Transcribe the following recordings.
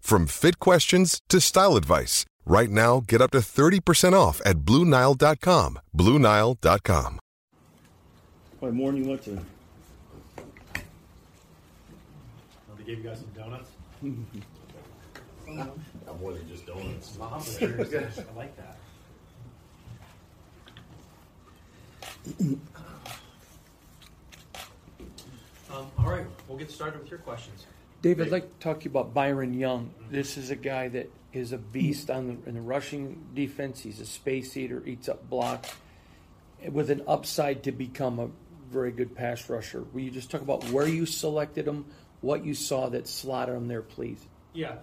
from fit questions to style advice. Right now, get up to 30% off at BlueNile.com. BlueNile.com. What morning you went to? They gave you guys some donuts. Not more than just donuts. Mom, I like that. Um, all right, we'll get started with your questions. Dave, I'd like to talk to you about Byron Young. This is a guy that is a beast on the, in the rushing defense. He's a space eater, eats up blocks, with an upside to become a very good pass rusher. Will you just talk about where you selected him, what you saw that slotted him there, please? Yeah,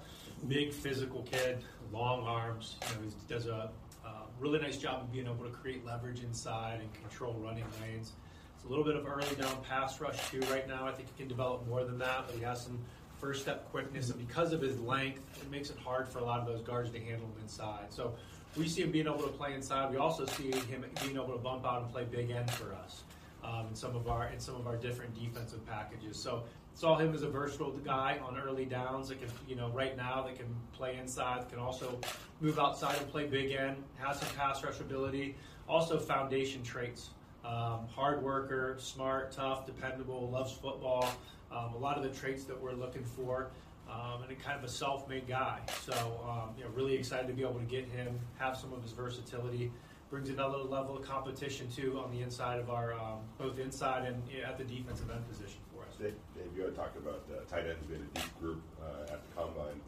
big physical kid, long arms. You know, he does a uh, really nice job of being able to create leverage inside and control running lanes. It's a little bit of early down pass rush too right now. I think he can develop more than that, but he has some first step quickness, and because of his length, it makes it hard for a lot of those guards to handle him inside. So we see him being able to play inside. We also see him being able to bump out and play big end for us um, in some of our in some of our different defensive packages. So saw him as a versatile guy on early downs that can, you know, right now that can play inside, can also move outside and play big end, has some pass rush ability, also foundation traits. Um, hard worker, smart, tough, dependable, loves football. Um, a lot of the traits that we're looking for, um, and a kind of a self-made guy. So, um, you know, really excited to be able to get him, have some of his versatility. Brings another level of competition too on the inside of our, um, both inside and at the defensive end position for us. Dave, Dave, you had talked about uh, tight ends being a deep group uh, at the combine.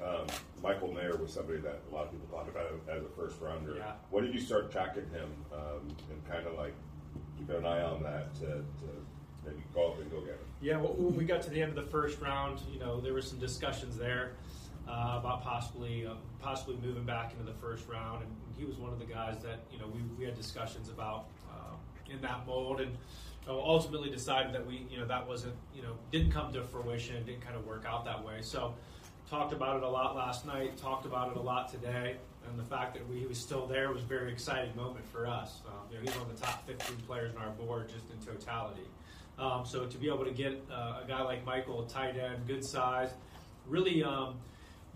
Um, Michael Mayer was somebody that a lot of people talked about as a first rounder. Yeah. When did you start tracking him um, and kind of like keeping an eye on that to, to go get? Yeah, well, when we got to the end of the first round, you know, there were some discussions there uh, about possibly uh, possibly moving back into the first round, and he was one of the guys that you know we, we had discussions about uh, in that mold, and you know, ultimately decided that we you know that wasn't you know didn't come to fruition, didn't kind of work out that way. So talked about it a lot last night, talked about it a lot today, and the fact that we, he was still there was a very exciting moment for us. Um, you know, he's one of the top 15 players on our board just in totality. Um, so to be able to get uh, a guy like Michael, a tight end, good size, really um,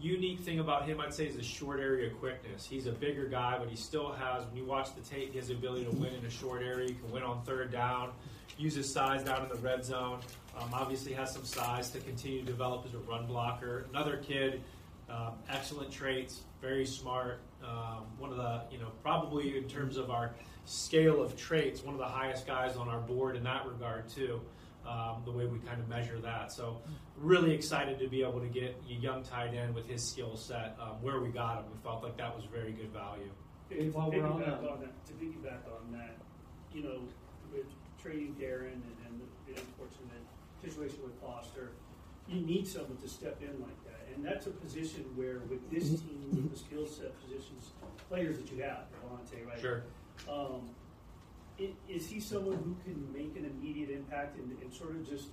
unique thing about him, I'd say, is his short area quickness. He's a bigger guy, but he still has, when you watch the tape, his ability to win in a short area. He can win on third down, use his size down in the red zone. Um, obviously, has some size to continue to develop as a run blocker. Another kid, um, excellent traits, very smart. Um, one of the, you know, probably in terms of our scale of traits, one of the highest guys on our board in that regard too. Um, the way we kind of measure that, so really excited to be able to get a young tight end with his skill set um, where we got him. We felt like that was very good value. To While we're on piggyback that- on that, to piggyback on that, you know, with trading Darren and, and the, the unfortunate situation with Foster, you need someone to step in like that. And that's a position where, with this team, with the skill set positions, players that you have, Volante, right? Sure. Um, i- is he someone who can make an immediate impact and, and sort of just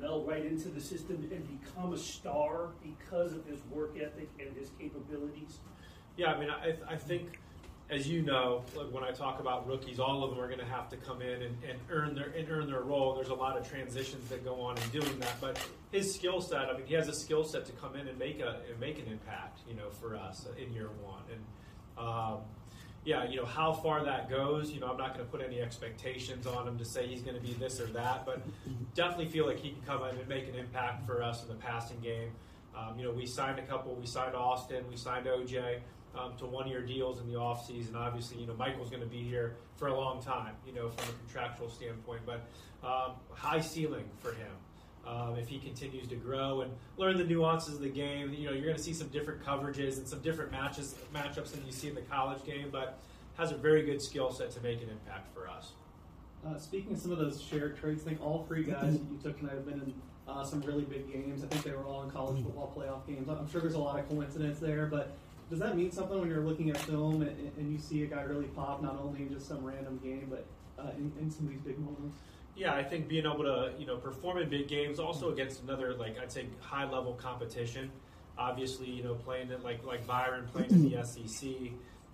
meld right into the system and become a star because of his work ethic and his capabilities? Yeah, I mean, I, I think, as you know, like when I talk about rookies, all of them are going to have to come in and, and earn their and earn their role. There's a lot of transitions that go on in doing that, but his skill set, I mean, he has a skill set to come in and make a and make an impact, you know, for us in year one. And um, yeah, you know, how far that goes, you know, I'm not going to put any expectations on him to say he's going to be this or that, but definitely feel like he can come in and make an impact for us in the passing game. Um, you know, we signed a couple. We signed Austin. We signed OJ um, to one-year deals in the offseason. Obviously, you know, Michael's going to be here for a long time, you know, from a contractual standpoint. But um, high ceiling for him. Um, if he continues to grow and learn the nuances of the game, you know, you're going to see some different coverages and some different matches matchups than you see in the college game. But has a very good skill set to make an impact for us. Uh, speaking of some of those shared traits, I think all three guys that you took tonight have been in uh, some really big games. I think they were all in college football playoff games. I'm sure there's a lot of coincidence there, but does that mean something when you're looking at film and, and you see a guy really pop, not only in just some random game, but uh, in, in some of these big moments? Yeah, I think being able to you know perform in big games, also against another like I'd say high level competition. Obviously, you know playing it like like Byron playing in the SEC.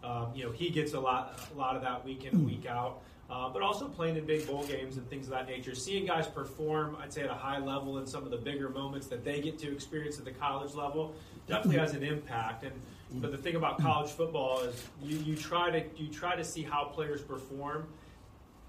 Um, you know he gets a lot a lot of that week in week out. Uh, but also playing in big bowl games and things of that nature. Seeing guys perform, I'd say at a high level in some of the bigger moments that they get to experience at the college level, definitely has an impact. And but the thing about college football is you, you try to you try to see how players perform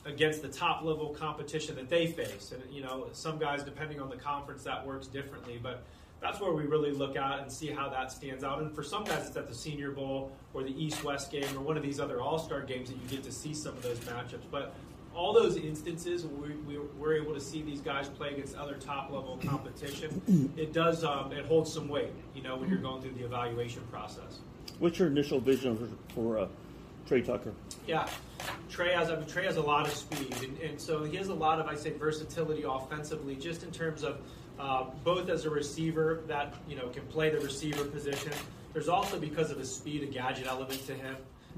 against the top level competition that they face. And you know, some guys, depending on the conference, that works differently. But that's where we really look at and see how that stands out. And for some guys, it's at the Senior Bowl or the East West game or one of these other All Star games that you get to see some of those matchups. But all those instances where we, we're able to see these guys play against other top level competition, it does um, it holds some weight. You know, when you're going through the evaluation process. What's your initial vision for, for uh, Tre Tucker? Yeah, Tre has mean, Tre has a lot of speed, and, and so he has a lot of I say versatility offensively, just in terms of uh, both as a receiver that you know can play the receiver position. There's also because of his speed a gadget element to him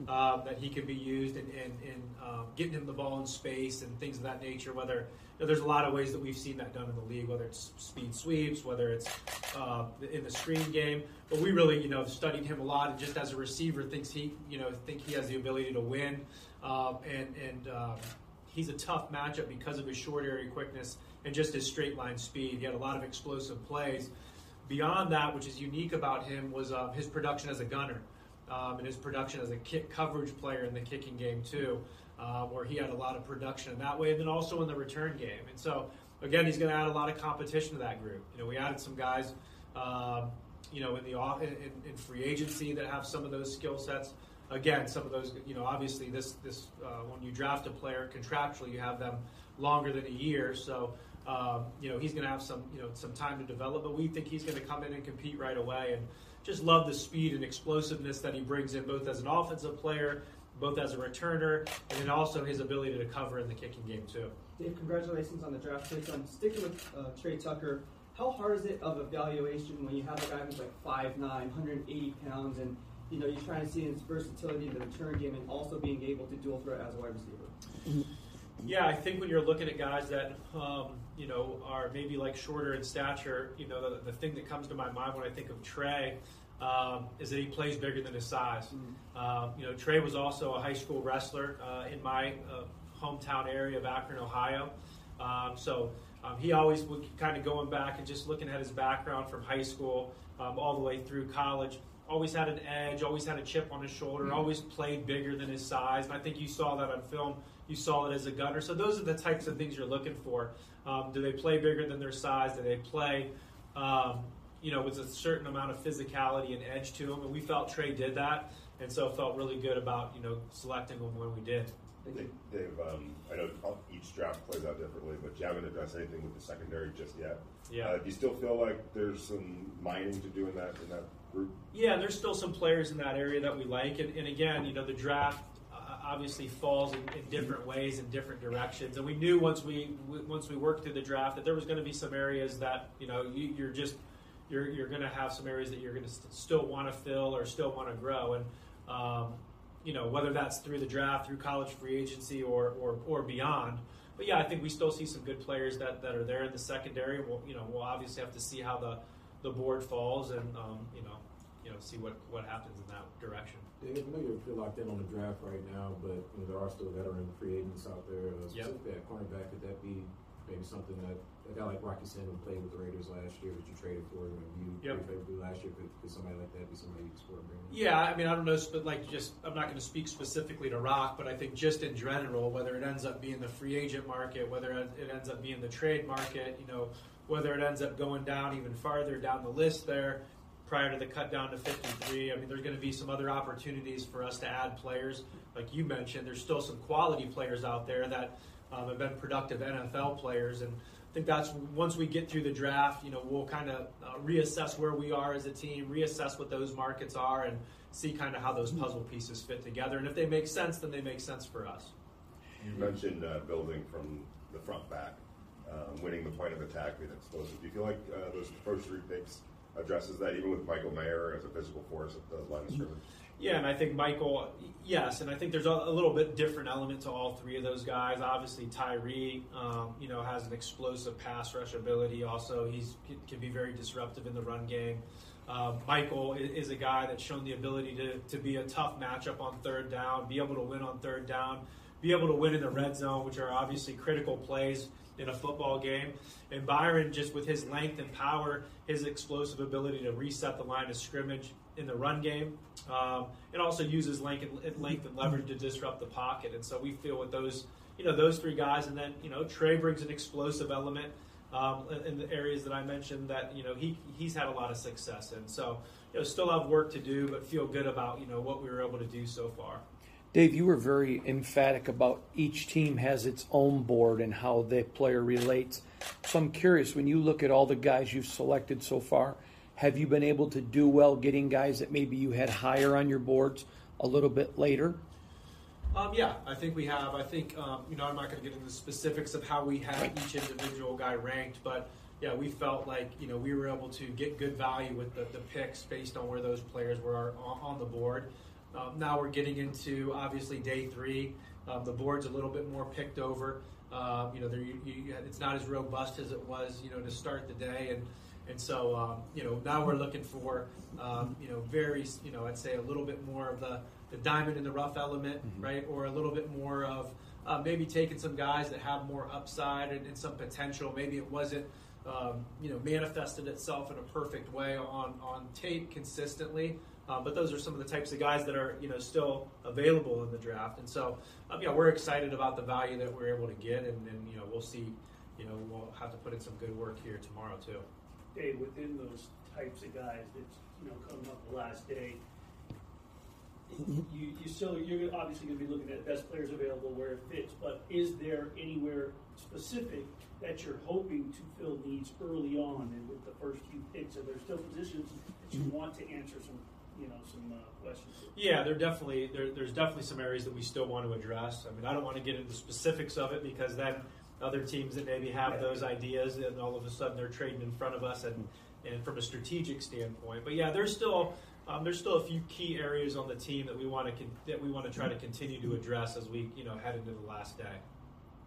uh, that he can be used in, in, in um, getting him the ball in space and things of that nature. Whether you know, there's a lot of ways that we've seen that done in the league, whether it's speed sweeps, whether it's uh, in the screen game. But we really, you know, studied him a lot, and just as a receiver, thinks he, you know, think he has the ability to win, um, and and um, he's a tough matchup because of his short area quickness and just his straight line speed. He had a lot of explosive plays. Beyond that, which is unique about him, was uh, his production as a gunner um, and his production as a kick coverage player in the kicking game too, uh, where he had a lot of production that way, and then also in the return game. And so, again, he's going to add a lot of competition to that group. You know, we added some guys, um, you know, in the in, in free agency that have some of those skill sets. Again, some of those, you know, obviously this this uh, when you draft a player contractually, you have them longer than a year, so. Um, you know he's going to have some you know some time to develop, but we think he's going to come in and compete right away. And just love the speed and explosiveness that he brings in, both as an offensive player, both as a returner, and then also his ability to cover in the kicking game too. Dave, congratulations on the draft pick. I'm sticking with uh, Tre Tucker. How hard is it of evaluation when you have a guy who's like 5'9", 180 pounds, and you know you're trying to see his versatility in the return game and also being able to dual threat as a wide receiver? Yeah, I think when you're looking at guys that um, you know are maybe like shorter in stature, you know the, the thing that comes to my mind when I think of Tre um, is that he plays bigger than his size. Um, you know, Tre was also a high school wrestler uh, in my uh, hometown area of Akron, Ohio. Um, so um, he always would kind of going back and just looking at his background from high school um, all the way through college. Always had an edge, always had a chip on his shoulder, always played bigger than his size. And I think you saw that on film. You saw it as a gunner. So those are the types of things you're looking for. Um, do they play bigger than their size? Do they play, um, you know, with a certain amount of physicality and edge to them? And we felt Tre did that, and so felt really good about you know selecting him when we did. Dave um, I know each draft plays out differently, but you haven't addressed anything with the secondary just yet. Yeah. Uh, do you still feel like there's some mining to do in that in that group? Yeah, there's still some players in that area that we like, and, and again, you know, the draft. Obviously falls in, in, different ways in different directions. And we knew once we once we worked through the draft that there was going to be some areas that you know you, are just you're you're going to have some areas that you're going to st- still want to fill or still want to grow. And um, you know whether that's through the draft, through college free agency, or or, or beyond. But yeah, I think we still see some good players that, that are there in the secondary. We'll you know we'll obviously have to see how the the board falls and um, you know you know see what what happens in that direction. Dave, I know you're pretty locked in on the draft right now, but you know, there are still veteran free agents out there. Uh, specifically yep. at cornerback, could that be maybe something that a guy like Rock Ya-Sin, who played with the Raiders last year, that you traded for, and you yep. favorably last year, could, could, somebody like that be somebody you explore bringing? Yeah, I mean, I don't know, but like just I'm not going to speak specifically to Rock, but I think just in general, whether it ends up being the free agent market, whether it ends up being the trade market, you know, whether it ends up going down even farther down the list there prior to the cut down to 53. I mean, there's going to be some other opportunities for us to add players. Like you mentioned, there's still some quality players out there that um, have been productive NFL players. And I think that's once we get through the draft, you know, we'll kind of uh, reassess where we are as a team, reassess what those markets are, and see kind of how those puzzle pieces fit together. And if they make sense, then they make sense for us. You mentioned uh, building from the front back, um, winning the point of attack, being explosive. Do you feel like uh, those first three picks addresses that, even with Michael Mayer as a physical force at the line of scrimmage. Yeah, and I think Michael, yes, and I think there's a, a, little bit different element to all three of those guys. Obviously, Tyree, um, you know, has an explosive pass rush ability. Also, he's can be very disruptive in the run game. Uh, Michael is a guy that's shown the ability to, to be a tough matchup on third down, be able to win on third down, be able to win in the red zone, which are obviously critical plays in a football game. And Byron, just with his length and power, his explosive ability to reset the line of scrimmage in the run game, um, and also uses length and, length and leverage to disrupt the pocket. And so we feel with those, you know, those three guys, and then you know Tre brings an explosive element um, in the areas that I mentioned that you know he he's had a lot of success in. So you know, still have work to do, but feel good about you know what we were able to do so far. Dave, you were very emphatic about each team has its own board and how the player relates. So I'm curious, when you look at all the guys you've selected so far, have you been able to do well getting guys that maybe you had higher on your boards a little bit later? Um, yeah, I think we have. I think, um, you know, I'm not going to get into the specifics of how we have each individual guy ranked, but yeah, we felt like, you know, we were able to get good value with the, the picks based on where those players were on the board. Um, now we're getting into obviously day three. Um, the board's a little bit more picked over. Uh, you know, you, you, it's not as robust as it was, you know, to start the day, and and so um, you know now we're looking for um, you know very you know I'd say a little bit more of the the diamond in the rough element, mm-hmm. right, or a little bit more of uh, maybe taking some guys that have more upside and, and some potential. Maybe it wasn't. Um, you know, manifested itself in a perfect way on, on tape consistently, uh, but those are some of the types of guys that are you know still available in the draft, and so um, yeah, we're excited about the value that we're able to get, and, and you know we'll see. You know we'll have to put in some good work here tomorrow too. Dave, within those types of guys that's you know coming up the last day, you, you still you're obviously going to be looking at best players available where it fits. But is there anywhere specific that you're hoping to fill needs early on and with the first few picks? Are there still positions that you want to answer some you know some uh, questions. Yeah, there definitely there, there's definitely some areas that we still want to address. I mean, I don't want to get into the specifics of it because then other teams that maybe have yeah. those ideas and all of a sudden they're trading in front of us and and from a strategic standpoint. But yeah, there's still um, there's still a few key areas on the team that we want to con- that we want to try to continue to address as we you know head into the last day.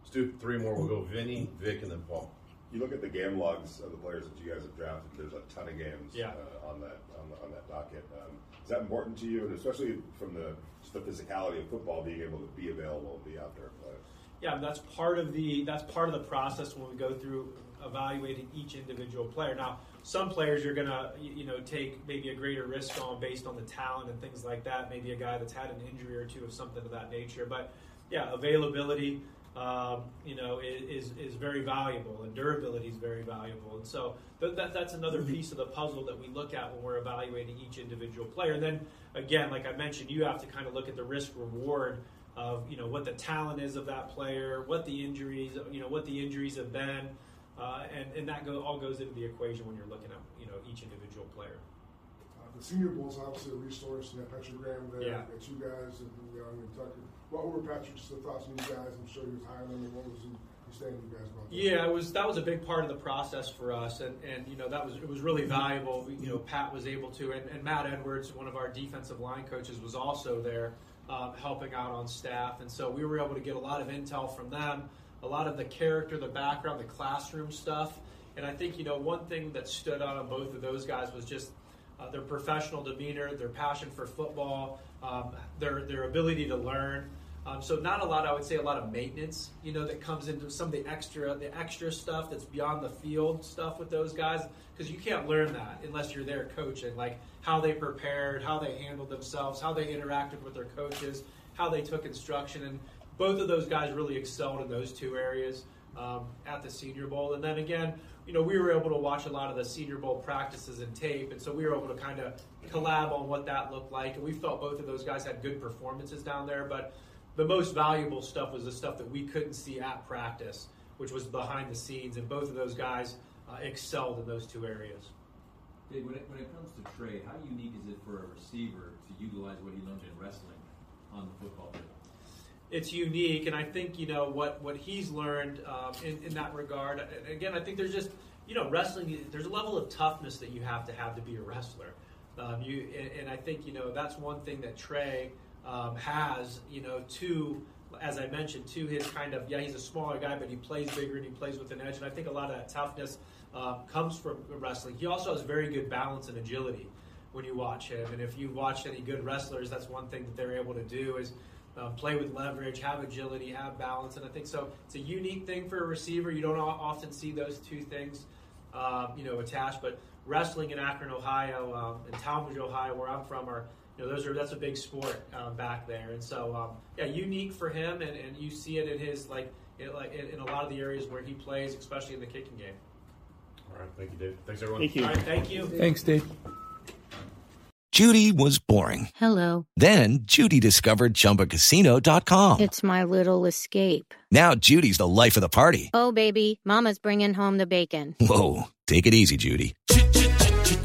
Let's do three more. We'll go Vinny, Vic, and then Paul. You look at the game logs of the players that you guys have drafted. There's a ton of games yeah. uh, on that on, the, on that docket. Um, is that important to you, and especially from the just the physicality of football, being able to be available and be out there and play? Yeah, that's part of the that's part of the process when we go through evaluating each individual player. Now, some players you're gonna you know take maybe a greater risk on based on the talent and things like that. Maybe a guy that's had an injury or two of something of that nature. But yeah, availability, um, you know, is, is very valuable, and durability is very valuable. And so th- that, that's another mm-hmm. piece of the puzzle that we look at when we're evaluating each individual player. And then again, like I mentioned, you have to kind of look at the risk reward of you know what the talent is of that player, what the injuries, you know, what the injuries have been, uh, and and that go, all goes into the equation when you're looking at you know each individual player. the Senior Bowl is obviously a resource, and that Patrick Graham there, Yeah. got you guys and Young and Tucker. What were Patrick's thoughts on you guys? I'm sure he was on them, and what was he? Yeah, it was that was a big part of the process for us, and, and you know that was it was really valuable. You know, Pat was able to, and, and Matt Edwards, one of our defensive line coaches, was also there um, helping out on staff, and so we were able to get a lot of intel from them, a lot of the character, the background, the classroom stuff, and I think you know one thing that stood out on both of those guys was just uh, their professional demeanor, their passion for football, um, their their ability to learn. Um, so not a lot, I would say, a lot of maintenance, you know, that comes into some of the extra, the extra stuff that's beyond the field stuff with those guys, because you can't learn that unless you're there coaching, like how they prepared, how they handled themselves, how they interacted with their coaches, how they took instruction, and both of those guys really excelled in those two areas um, at the Senior Bowl. And then again, you know, we were able to watch a lot of the Senior Bowl practices and tape, and so we were able to kind of collab on what that looked like, and we felt both of those guys had good performances down there, but the most valuable stuff was the stuff that we couldn't see at practice, which was behind the scenes, and both of those guys uh, excelled in those two areas. Dave, when it, when it comes to Tre, how unique is it for a receiver to utilize what he learned in wrestling on the football field? It's unique, and I think you know what what he's learned um, in in that regard. Again, I think there's just you know wrestling. There's a level of toughness that you have to have to be a wrestler. Um, you and, and I think you know that's one thing that Tre um, has, you know, to, as I mentioned, to his kind of, yeah, he's a smaller guy, but he plays bigger and he plays with an edge. And I think a lot of that toughness uh, comes from wrestling. He also has very good balance and agility when you watch him. And if you've watched any good wrestlers, that's one thing that they're able to do is uh, play with leverage, have agility, have balance. And I think so. It's a unique thing for a receiver. You don't often see those two things, uh, you know, attached. But wrestling in Akron, Ohio, um, and Tallmadge, Ohio, where I'm from, are you know, those are that's a big sport um, back there, and so um, yeah, unique for him, and, and you see it in his like in, like in, in, a lot of the areas where he plays, especially in the kicking game. All right, thank you, Dave. Thanks everyone. Thank you. All right, thank you. Thanks, Dave. Judy was boring. Hello. Then Judy discovered ChumbaCasino.com. It's my little escape. Now Judy's the life of the party. Oh baby, Mama's bringing home the bacon. Whoa, take it easy, Judy.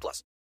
plus.